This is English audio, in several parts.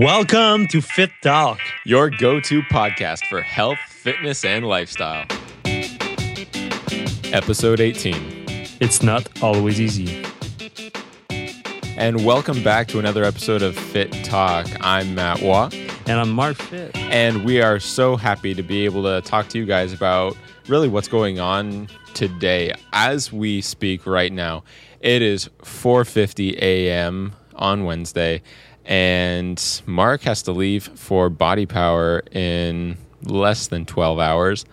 Welcome to Fitt Talk. your go to podcast for health, fitness, and lifestyle. Episode 18. It's not always easy. And welcome back to another episode of Fitt Talk. I'm Matt Waugh. And I'm Marc Fitt. and we are so happy to be able to talk to you guys about really what's going on today. As we speak right now, it is 4:50 a.m. on Wednesday, and Marc has to leave for Body Power in less than 12 hours.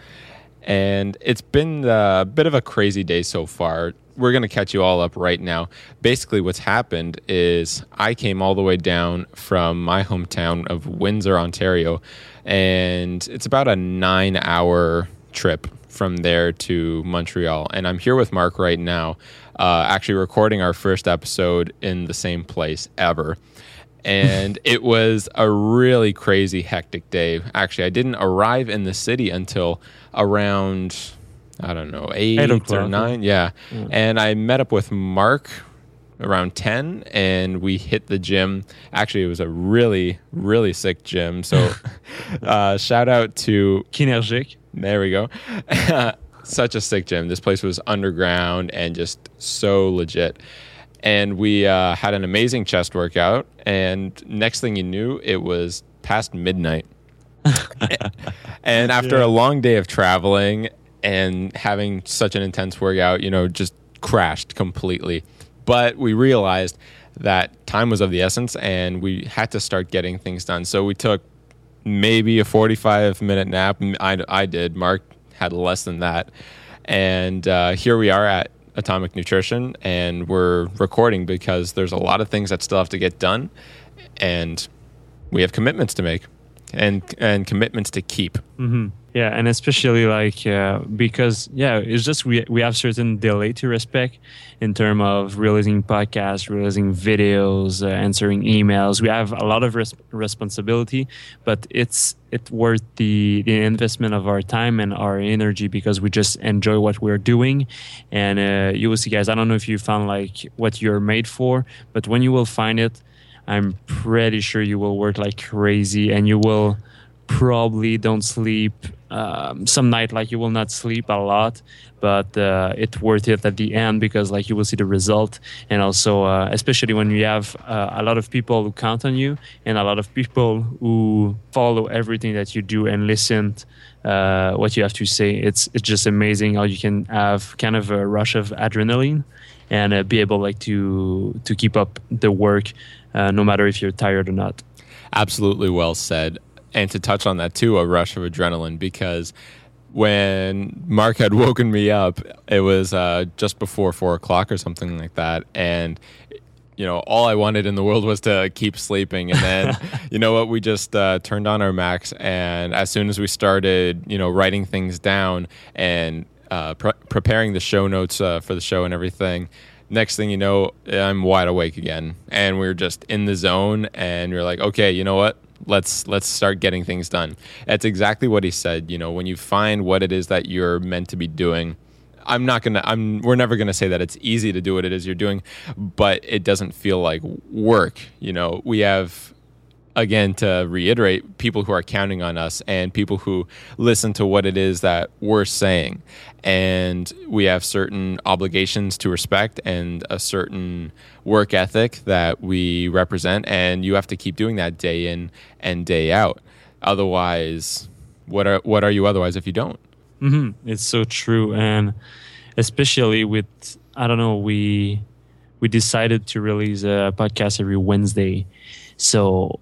And it's been a bit of a crazy day so far. We're going to catch you all up right now. Basically, what's happened is I came all the way down from my hometown of Windsor, Ontario, and it's about a nine hour trip from there to Montreal. And I'm here with Marc right now, uh, actually recording our first episode in the same place ever and it was a really crazy hectic day actually i didn't arrive in the city until around i don't know 8, Eight or o'clock. 9 yeah and i met up with Marc around 10 and we hit the gym actually it was a really really sick gym so uh, shout out to Kinergic. there we go. Such a sick gym. This place was underground and just so legit. And we uh, had an amazing chest workout. And next thing you knew, it was past midnight. and after a long day of traveling and having such an intense workout, you know, just crashed completely. But we realized that time was of the essence and we had to start getting things done. So we took maybe a 45 minute nap. I, I did. Marc had less than that. And uh, here we are at Atomik Nutrition, and we're recording because there's a lot of things that still have to get done, and we have commitments to make and and commitments to keep. hmm Yeah, and especially like uh, because yeah, it's just we we have certain delay to respect in terms of releasing podcasts, releasing videos, uh, answering emails. We have a lot of res- responsibility, but it's it's worth the the investment of our time and our energy because we just enjoy what we're doing. And uh, you will see, guys. I don't know if you found like what you're made for, but when you will find it, I'm pretty sure you will work like crazy and you will probably don't sleep um, some night like you will not sleep a lot but uh, it's worth it at the end because like you will see the result. And also uh, especially when you have uh, a lot of people who count on you and a lot of people who follow everything that you do and listen uh, what you have to say. It's it's just amazing how you can have kind of a rush of adrenaline and uh, be able like to to keep up the work uh, no matter if you're tired or not Absolutely well said. And to touch on that too, a rush of adrenaline because when Marc had woken me up, it was uh, just before four o'clock or something like that, and you know all I wanted in the world was to keep sleeping. And then you know what, we just uh, turned on our Macs, and as soon as we started, you know, writing things down and uh, pre- preparing the show notes uh, for the show and everything. Next thing you know, I'm wide awake again, and we are just in the zone. And are like, okay, you know what? Let's let's start getting things done. That's exactly what he said. You know, when you find what it is that you're meant to be doing, I'm not gonna. I'm. We're never gonna say that it's easy to do what it is you're doing, but it doesn't feel like work. You know, we have again to reiterate people who are counting on us and people who listen to what it is that we're saying. And we have certain obligations to respect and a certain work ethic that we represent and you have to keep doing that day in and day out. Otherwise what are what are you otherwise if you don't? Hmm It's so true, and especially with I don't know we we decided to release a podcast every Wednesday, so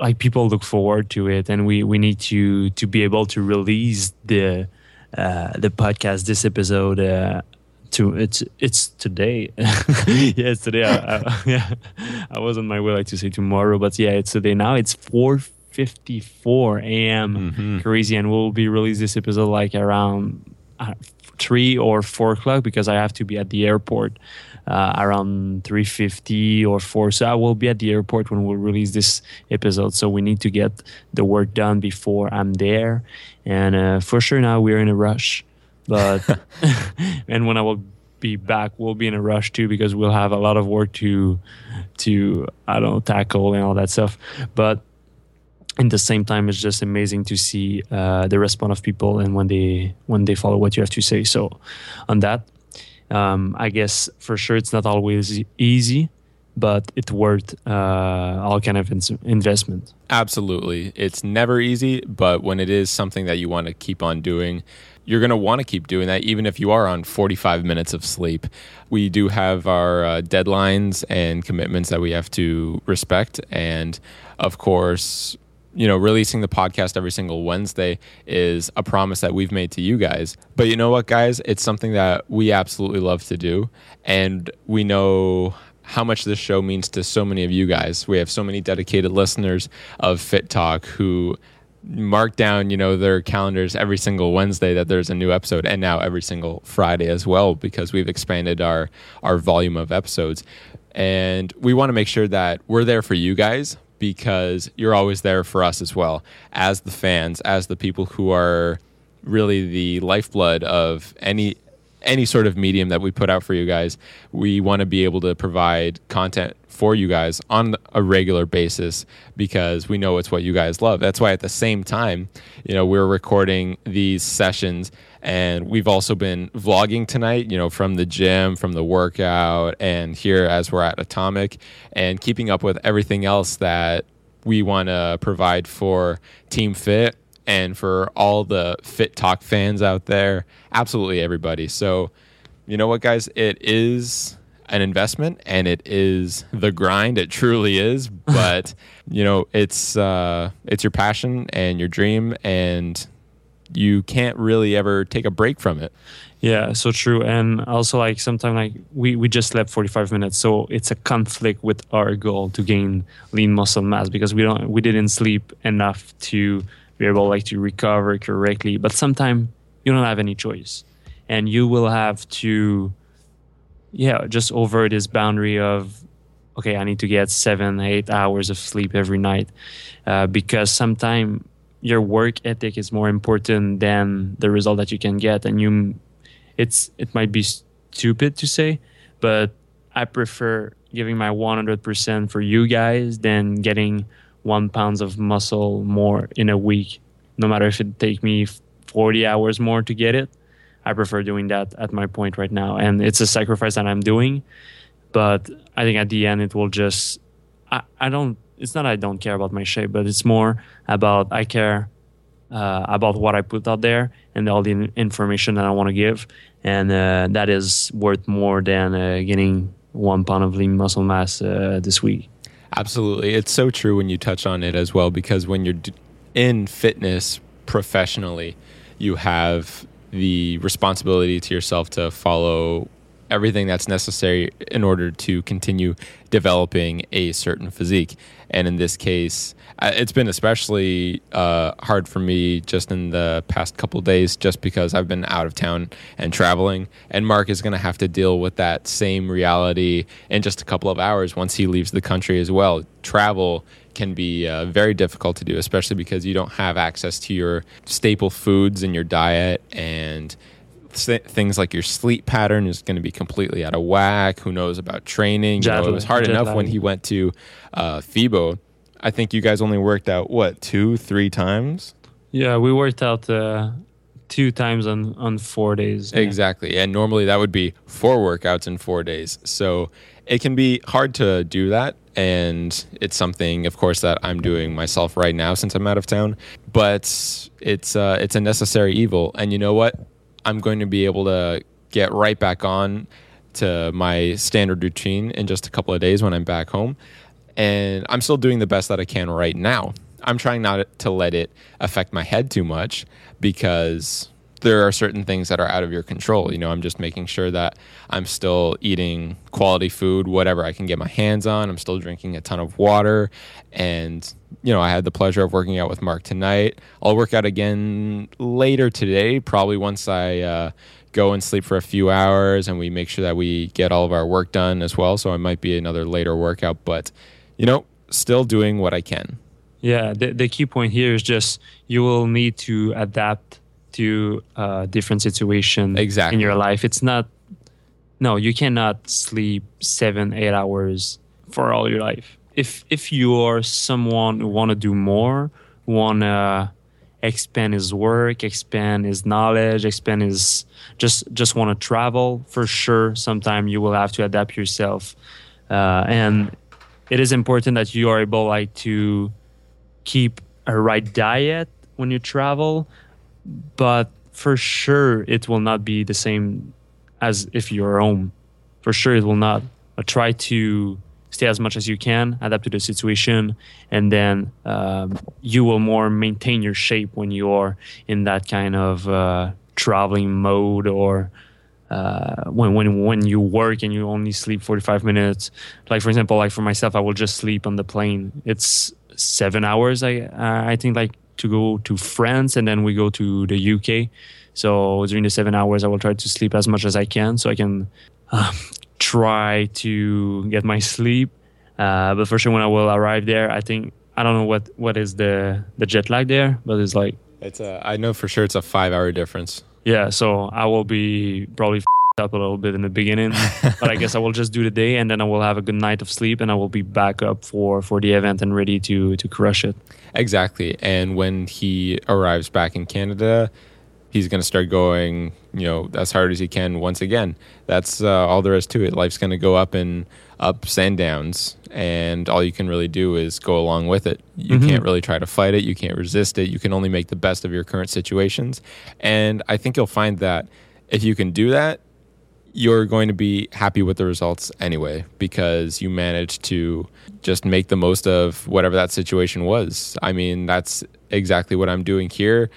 like people look forward to it, and we we need to to be able to release the uh, the podcast this episode. Uh, to it's it's today yeah today I, I, yeah i was on my way like to say tomorrow but yeah it's today now it's 4:54 a.m. crazy and we'll be release this episode like around 3 or 4 o'clock because i have to be at the airport uh, around 3.50 or 4 so i will be at the airport when we'll release this episode. So we need to get the work done before i'm there. And uh, for sure now we're in a rush but and when i will be back, we'll be in a rush too because we'll have a lot of work to to I don't know tackle and all that stuff. But in the same time, it's just amazing to see uh, the response of people and when they when they follow what you have to say. So on that, um, I guess for sure it's not always easy but it's worth uh, all kind of ins- investment. Absolutely, it's never easy, but when it is something that you want to keep on doing, you're going to want to keep doing that, even if you are on 45 minutes of sleep. We do have our uh, deadlines and commitments that we have to respect, and of course. You know, releasing the podcast every single Wednesday is a promise that we've made to you guys. But you know what, guys? It's something that we absolutely love to do. And we know how much this show means to so many of you guys. We have so many dedicated listeners of Fitt Talk who mark down, you know, their calendars every single Wednesday that there's a new episode and now every single Friday as well because we've expanded our our volume of episodes. And we want to make sure that we're there for you guys because you're always there for us as well as the fans, as the people who are really the lifeblood of any any sort of medium that we put out for you guys, we want to be able to provide content for you guys on a regular basis because we know it's what you guys love. That's why at the same time, you know, we're recording these sessions and we've also been vlogging tonight, you know, from the gym, from the workout and here as we're at Atomik and keeping up with everything else that we want to provide for Team Fitt and for all the Fitt Talk fans out there, absolutely everybody. So, you know what, guys? It is an investment and it is the grind. It truly is. But, you know, it's, uh, it's your passion and your dream, and you can't really ever take a break from it. Yeah, so true. And also, like, sometimes, like, we, we just slept 45 minutes. So it's a conflict with our goal to gain lean muscle mass because we don't, we didn't sleep enough to, able like to recover correctly. But sometimes you don't have any choice, and you will have to, yeah, just over this boundary of, okay, I need to get seven, eight hours of sleep every night, uh, because sometimes your work ethic is more important than the result that you can get, and you, it's it might be stupid to say, but I prefer giving my 100% for you guys than getting one pounds of muscle more in a week, no matter if it take me 40 hours more to get it. I prefer doing that at my point right now, and it's a sacrifice that I'm doing. But I think at the end it will just. I, I don't. It's not I don't care about my shape, but it's more about I care uh, about what I put out there and all the information that I want to give, and uh, that is worth more than uh, getting one pound of lean muscle mass uh, this week. Absolutely. It's so true when you touch on it as well, because when you're in fitness professionally, you have the responsibility to yourself to follow everything that's necessary in order to continue developing a certain physique. And in this case, it's been especially uh, hard for me just in the past couple days, just because I've been out of town and traveling. And Marc is going to have to deal with that same reality in just a couple of hours once he leaves the country as well. Travel can be uh, very difficult to do, especially because you don't have access to your staple foods in your diet and things like your sleep pattern is going to be completely out of whack. Who knows about training? You know, it was hard enough when he went to uh, FIBO. I think you guys only worked out what two, three times. Yeah, we worked out uh, two times on on four days. Yeah. Exactly, and normally that would be four workouts in four days. So it can be hard to do that, and it's something, of course, that I'm doing myself right now since I'm out of town. But it's uh, it's a necessary evil, and you know what? I'm going to be able to get right back on to my standard routine in just a couple of days when I'm back home. And I'm still doing the best that I can right now. I'm trying not to let it affect my head too much because there are certain things that are out of your control. You know, I'm just making sure that I'm still eating quality food, whatever I can get my hands on. I'm still drinking a ton of water. And, you know, I had the pleasure of working out with Marc tonight. I'll work out again later today, probably once I uh, go and sleep for a few hours and we make sure that we get all of our work done as well. So it might be another later workout, but, you know, still doing what I can. Yeah, the, the key point here is just you will need to adapt to a different situation exactly. in your life. It's not no, you cannot sleep seven, eight hours for all your life. If if you are someone who want to do more, want to expand his work, expand his knowledge, expand his just just want to travel, for sure, sometime you will have to adapt yourself, uh, and it is important that you are able like to keep a right diet when you travel, but for sure it will not be the same as if you're home. For sure it will not. Try to stay as much as you can, adapt to the situation, and then um, you will more maintain your shape when you are in that kind of uh, traveling mode or uh, when when when you work and you only sleep 45 minutes. Like for example, like for myself, I will just sleep on the plane. It's seven hours. I I think like to go to France and then we go to the UK. So during the seven hours, I will try to sleep as much as I can so I can uh, try to get my sleep. Uh, but for sure, when I will arrive there, I think I don't know what what is the the jet lag there, but it's like it's a I know for sure it's a five hour difference. Yeah, so I will be probably up a little bit in the beginning, but I guess I will just do the day and then I will have a good night of sleep and I will be back up for for the event and ready to to crush it. Exactly. And when he arrives back in Canada, he's going to start going, you know, as hard as he can once again. That's uh, all there is to it. Life's going to go up and ups and downs, and all you can really do is go along with it. You mm-hmm. can't really try to fight it. You can't resist it. You can only make the best of your current situations. And I think you'll find that if you can do that, you're going to be happy with the results anyway because you managed to just make the most of whatever that situation was. I mean, that's exactly what I'm doing here,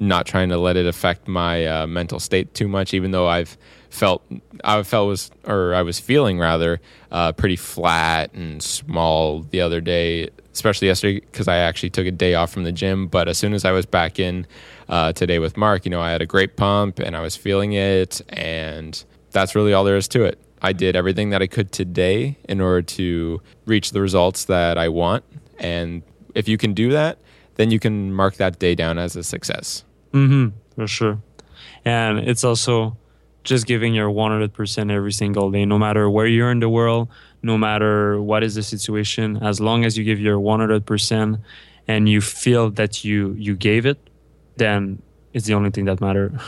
not trying to let it affect my uh, mental state too much, even though I've felt I felt was or I was feeling rather uh, pretty flat and small the other day, especially yesterday because I actually took a day off from the gym. But as soon as I was back in uh, today with Marc, you know, I had a great pump and I was feeling it and that's really all there is to it. I did everything that I could today in order to reach the results that I want. And if you can do that, then you can mark that day down as a success. Mm-hmm, for sure. And it's also just giving your 100% every single day, no matter where you're in the world, no matter what is the situation, as long as you give your 100% and you feel that you, you gave it, then it's the only thing that matters.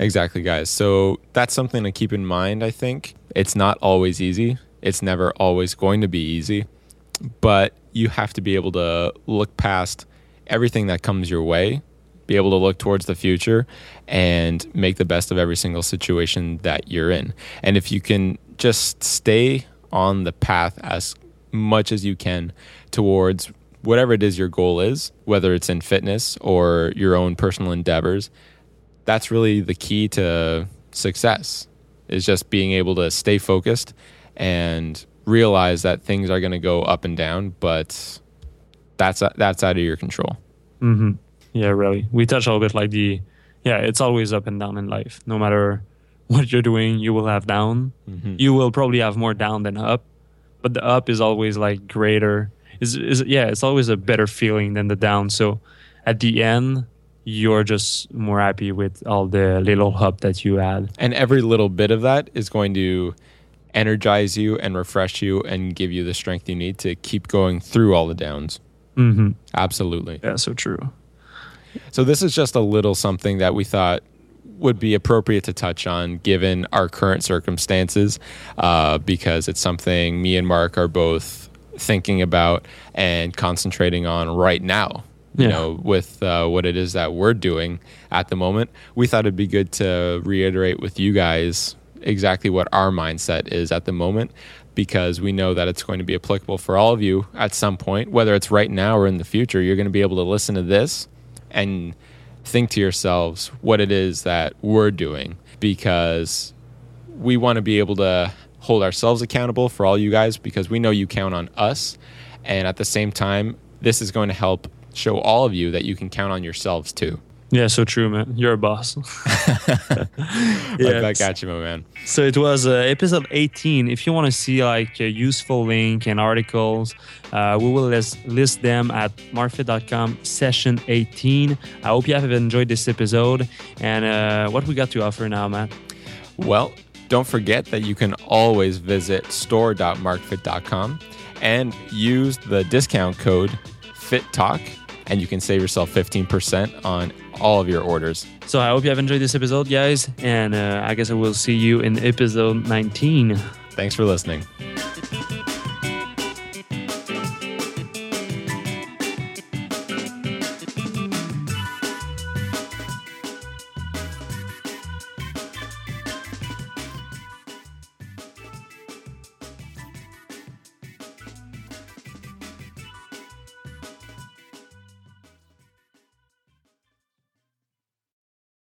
Exactly, guys. So that's something to keep in mind, I think. It's not always easy, it's never always going to be easy, but you have to be able to look past everything that comes your way, be able to look towards the future, and make the best of every single situation that you're in. And if you can just stay on the path as much as you can towards whatever it is your goal is, whether it's in fitness or your own personal endeavors, that's really the key to success is just being able to stay focused and realize that things are going to go up and down, but that's that's out of your control. Mm-hmm. Yeah, really. We touch a little bit like the yeah, it's always up and down in life. No matter what you're doing, you will have down. Mm-hmm. You will probably have more down than up, but the up is always like greater. Is is yeah, it's always a better feeling than the down. So at the end, you're just more happy with all the little hub that you add. And every little bit of that is going to energize you and refresh you and give you the strength you need to keep going through all the downs. Mm-hmm. Absolutely. Yeah, so true. So, this is just a little something that we thought would be appropriate to touch on given our current circumstances, uh, because it's something me and Marc are both thinking about and concentrating on right now you yeah. know, with uh, what it is that we're doing at the moment, we thought it'd be good to reiterate with you guys exactly what our mindset is at the moment because we know that it's going to be applicable for all of you at some point, whether it's right now or in the future. You're going to be able to listen to this and think to yourselves what it is that we're doing because we want to be able to hold ourselves accountable for all you guys because we know you count on us. And at the same time, this is going to help show all of you that you can count on yourselves too. Yeah, so true, man. You're a boss. yeah, back at you, my man. So it was uh, episode 18. If you want to see like a useful link and articles, uh, we will list, list them at marcfitt.com session 18. I hope you have enjoyed this episode. And uh, what we got to offer now, man. Well, Don't forget that you can always visit store.marcfitt.com and use the discount code FITTALK and you can save yourself 15% on all of your orders. So I hope you have enjoyed this episode, guys, and uh, I guess I will see you in episode 19. Thanks for listening.